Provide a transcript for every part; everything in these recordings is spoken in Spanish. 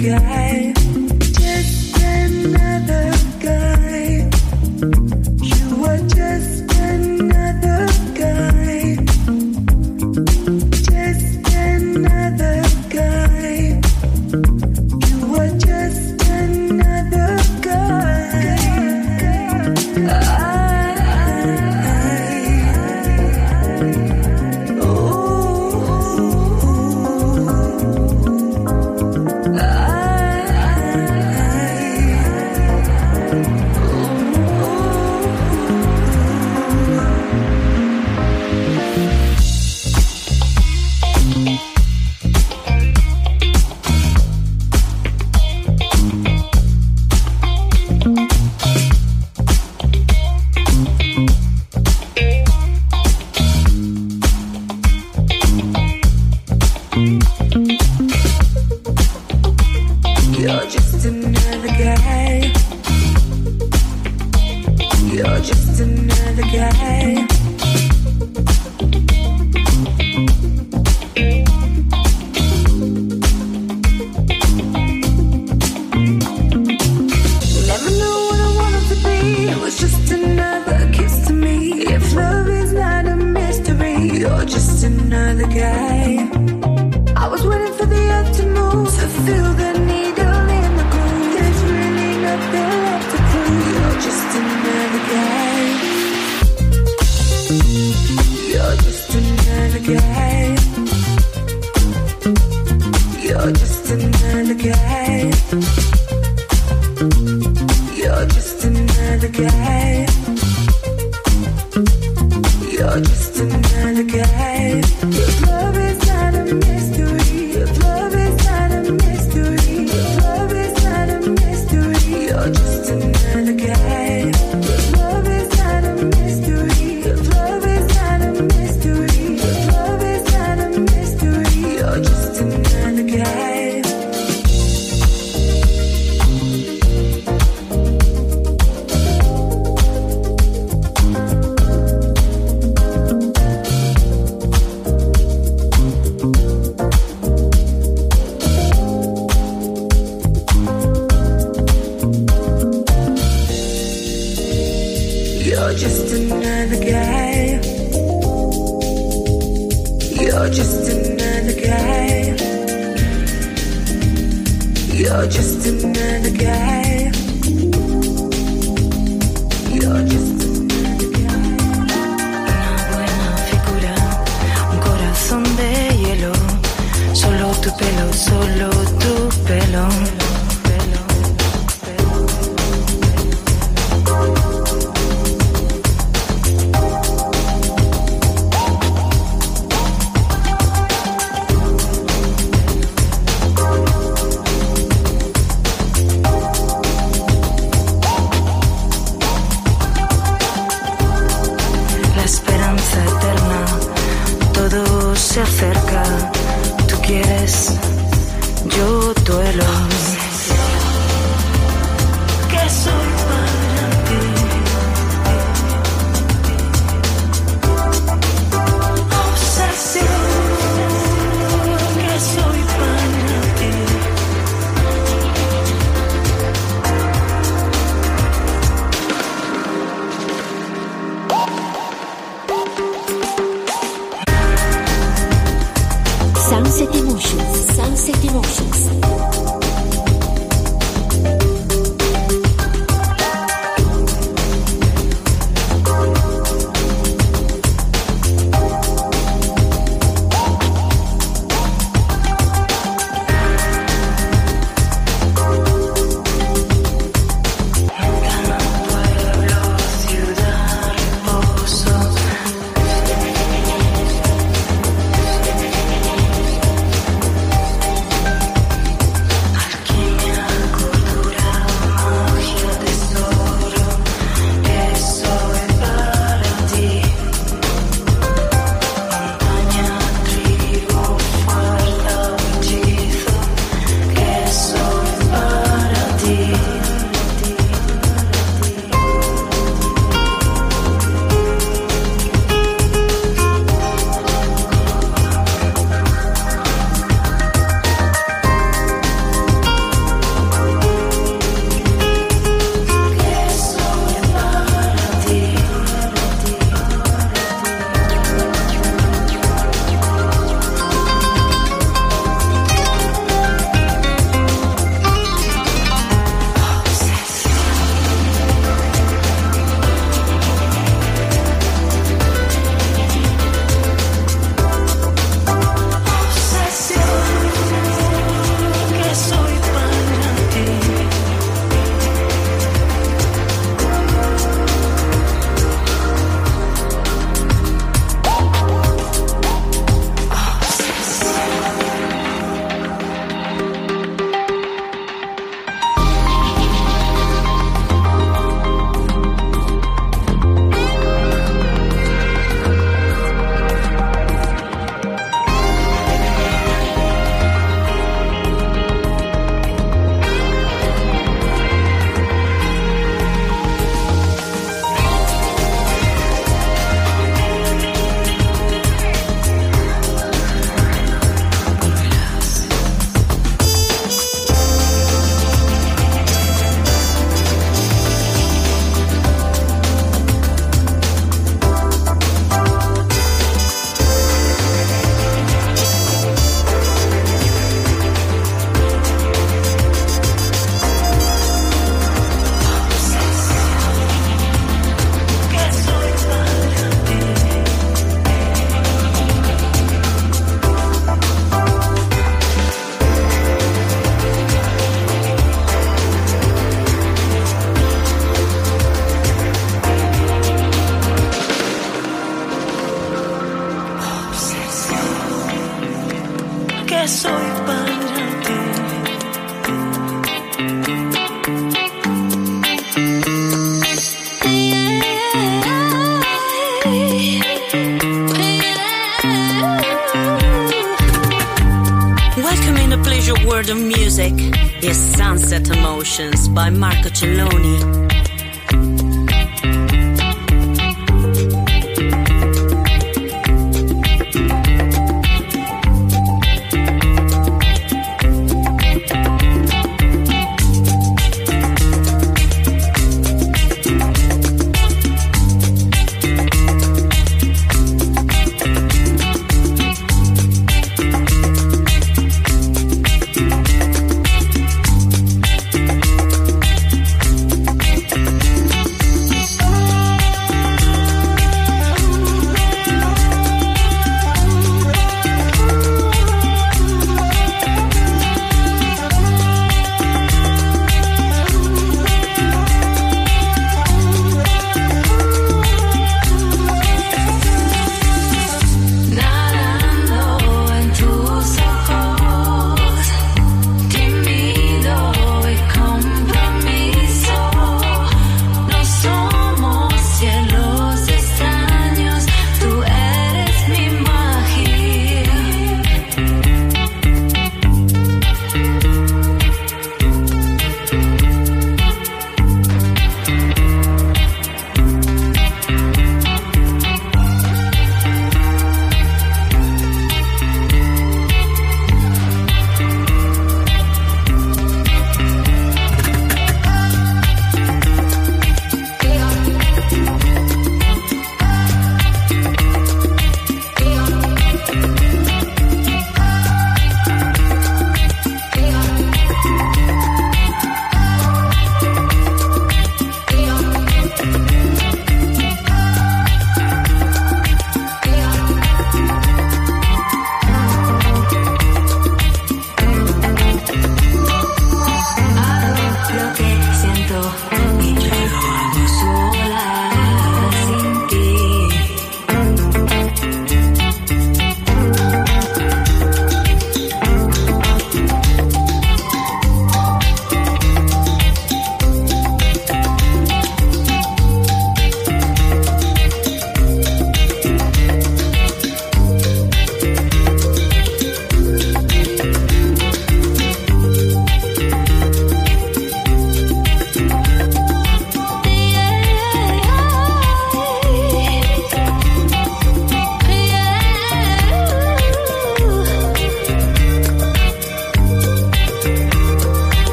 guy. que soy para ti. Welcome in the pleasure world of music is Sunset Emotions by Marco Celloni.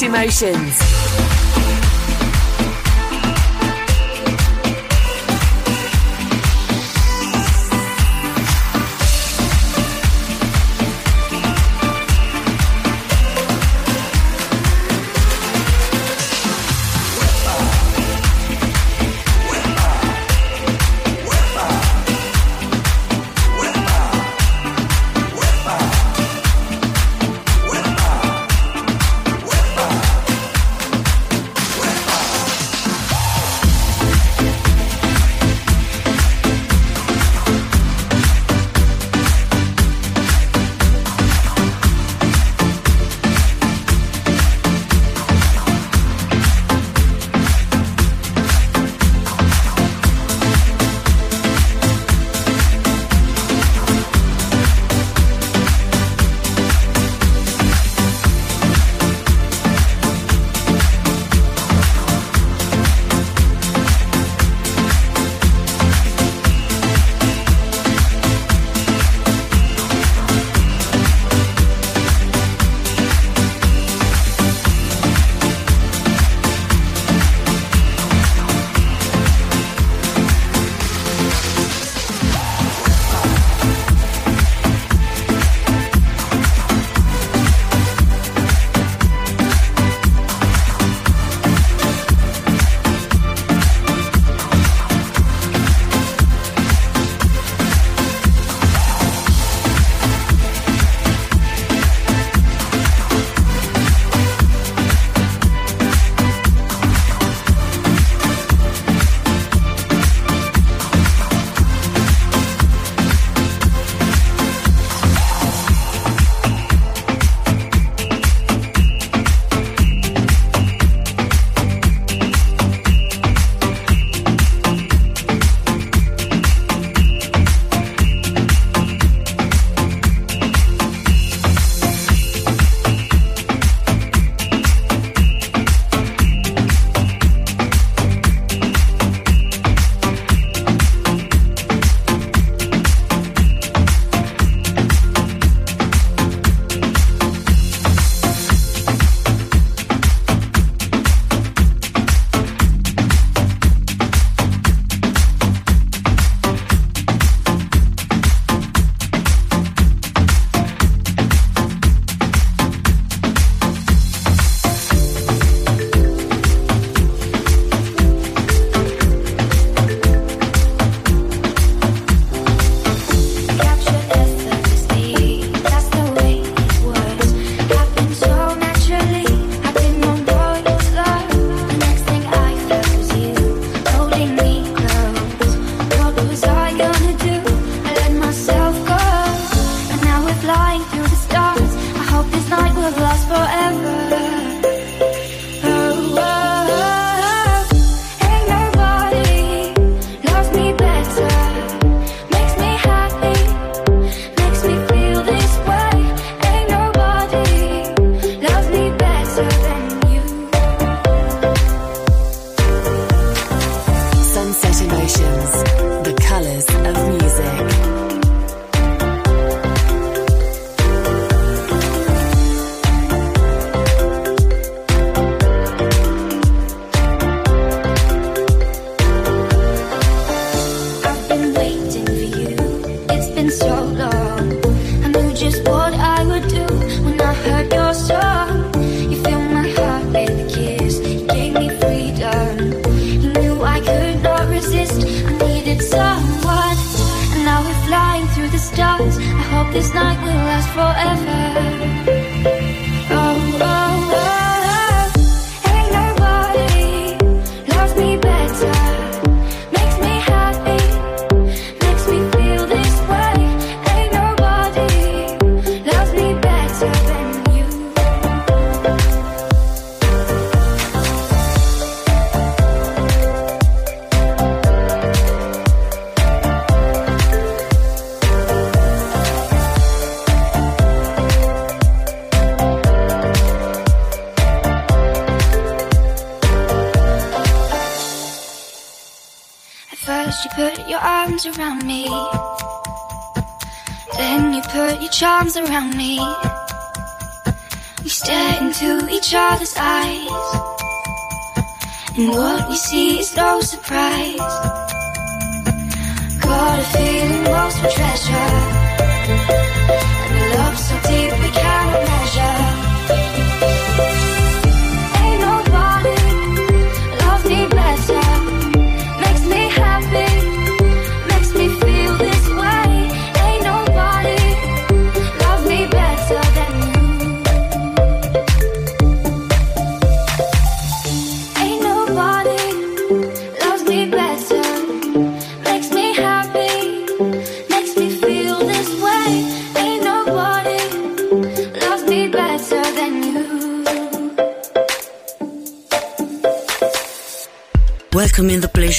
Emotions.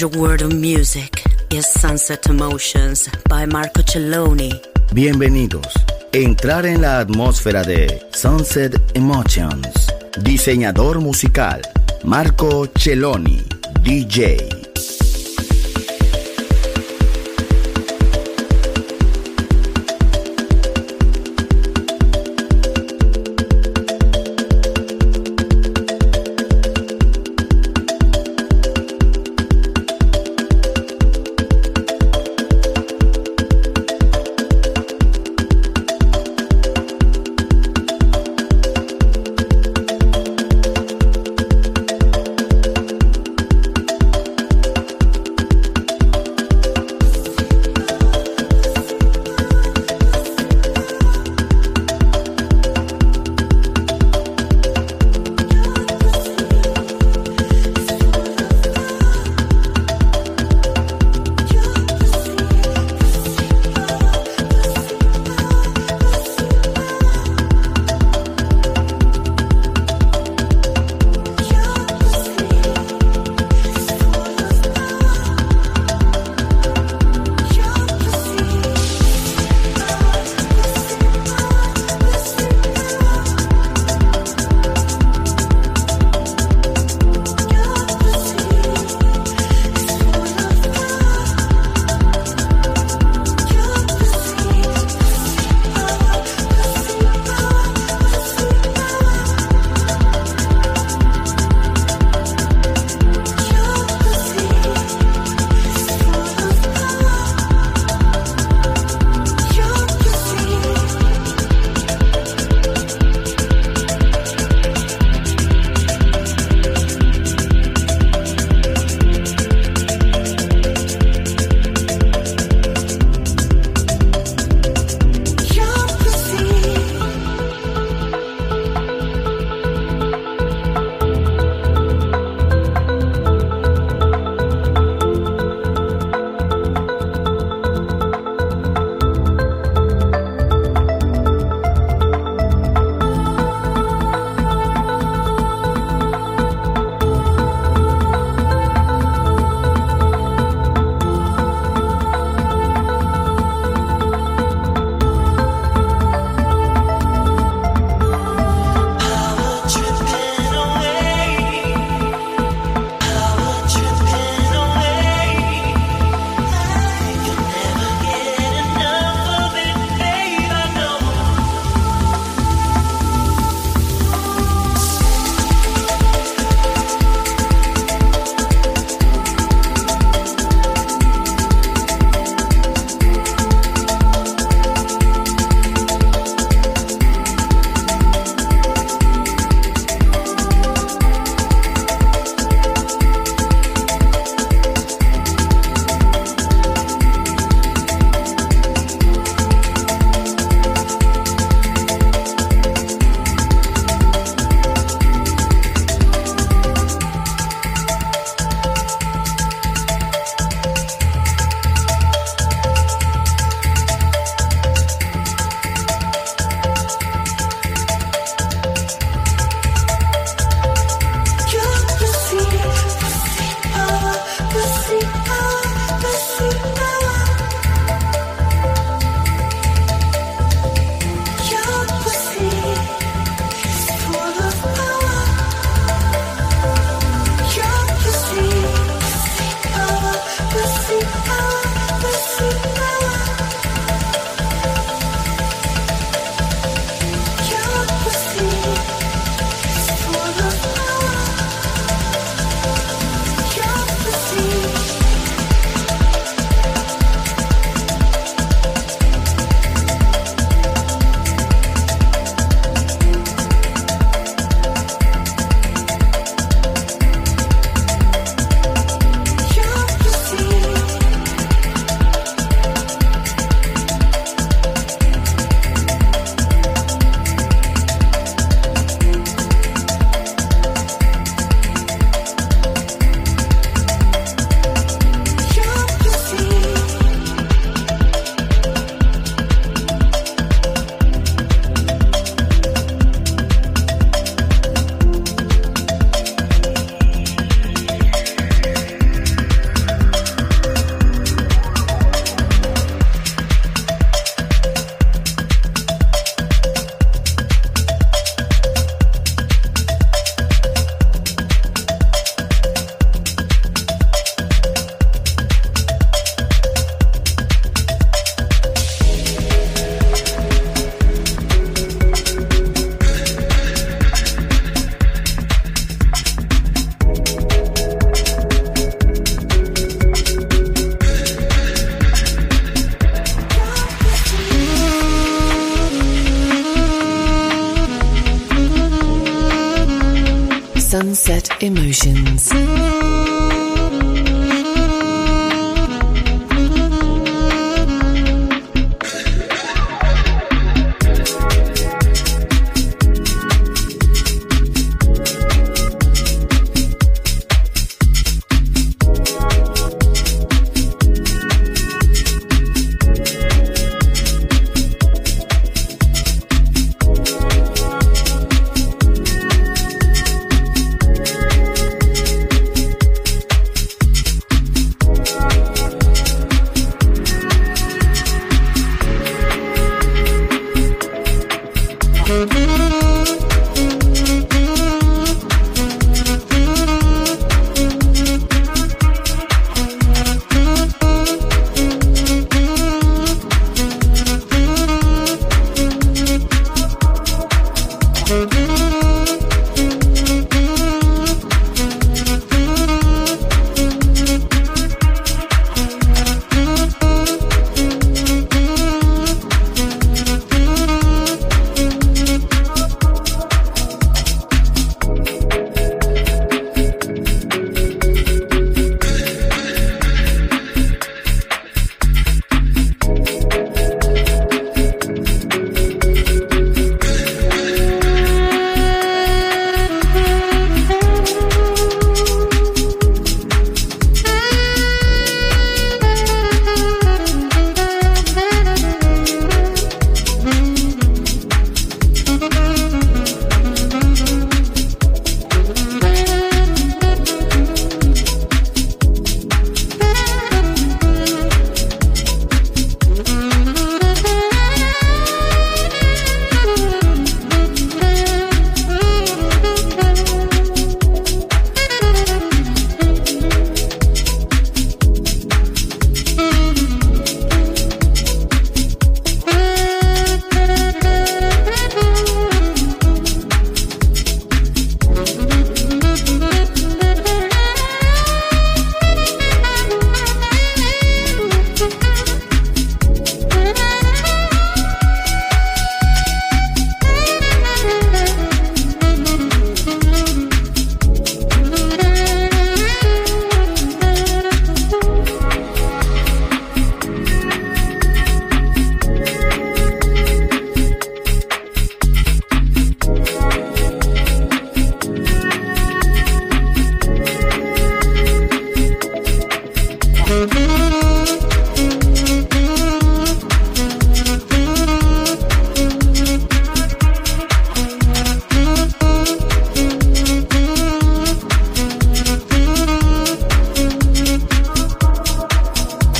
Your World of Music is Sunset Emotions by Marco Celloni. Bienvenidos. Entrar en la atmósfera de Sunset Emotions. Diseñador musical Marco Celloni, DJ.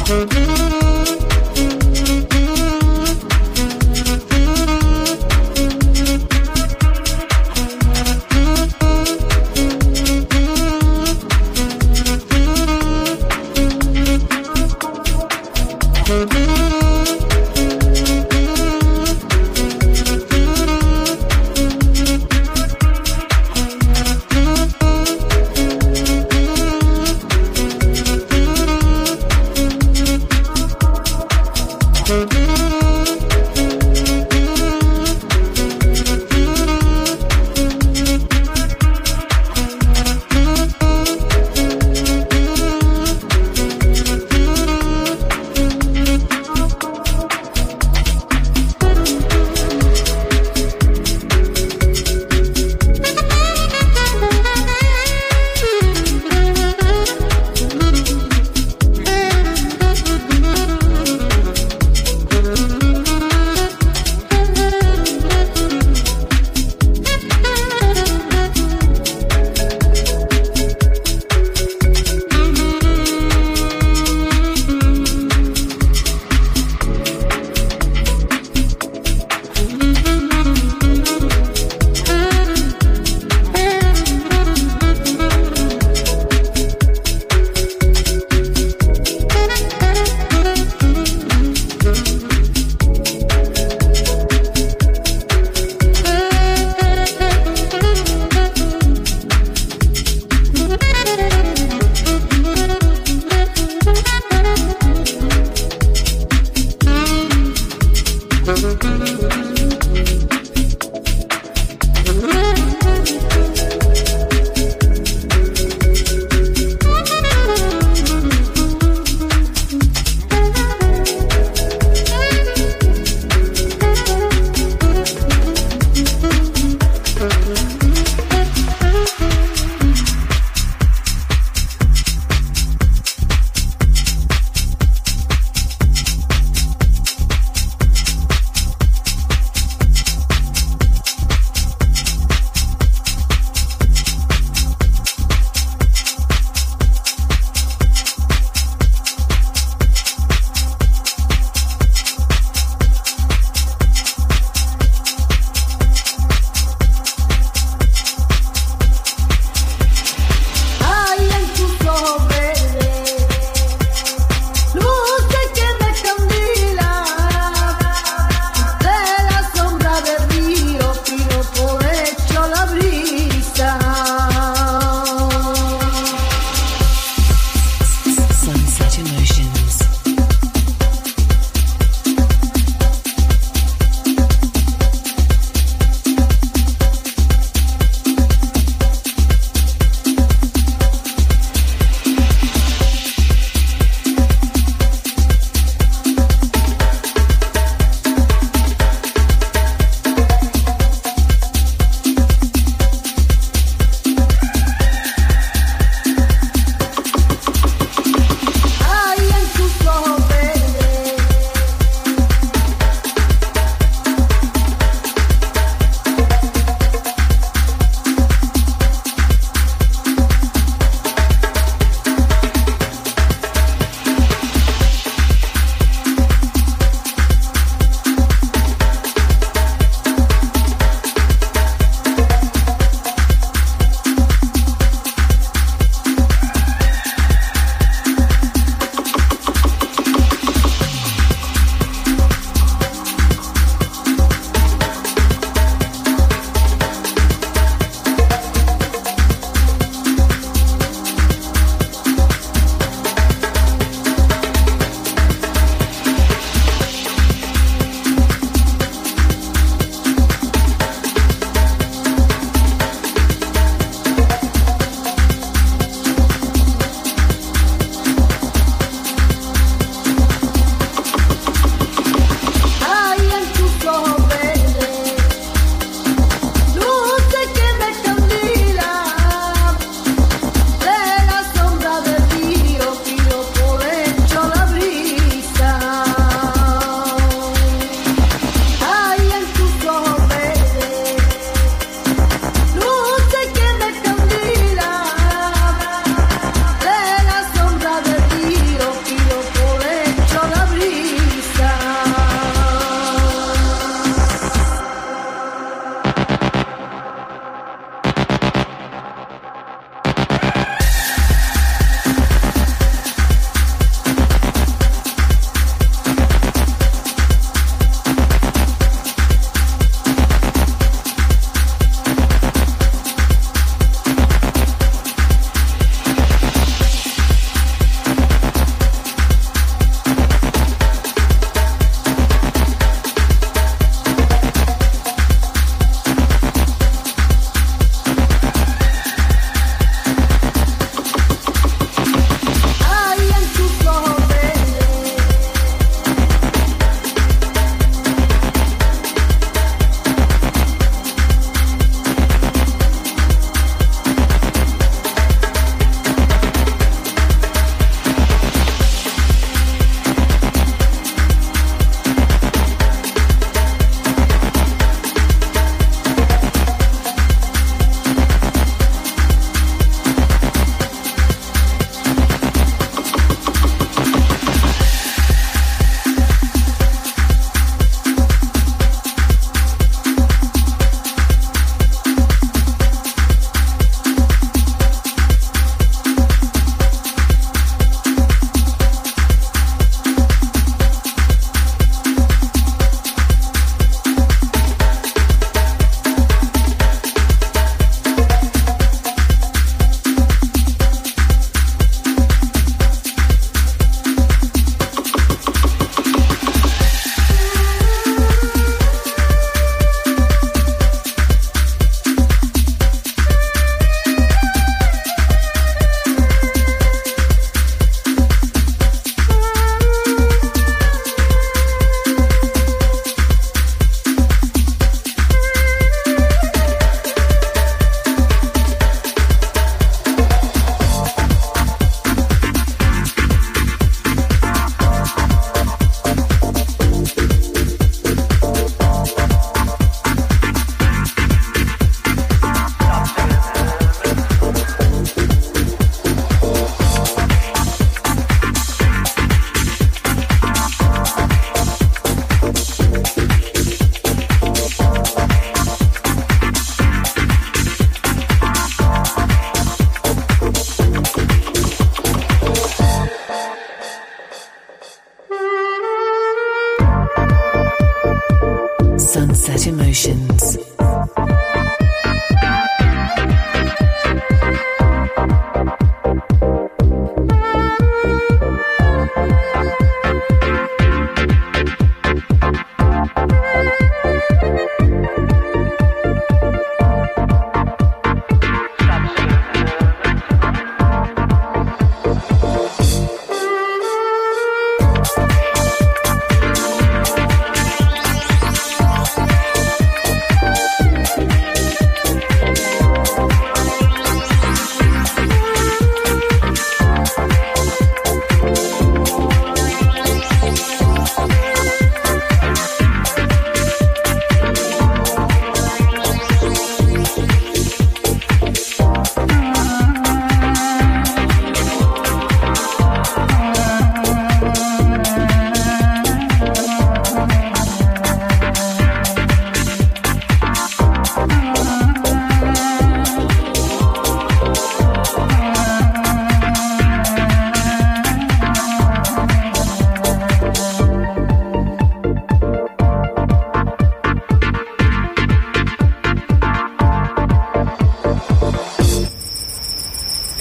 Thank you.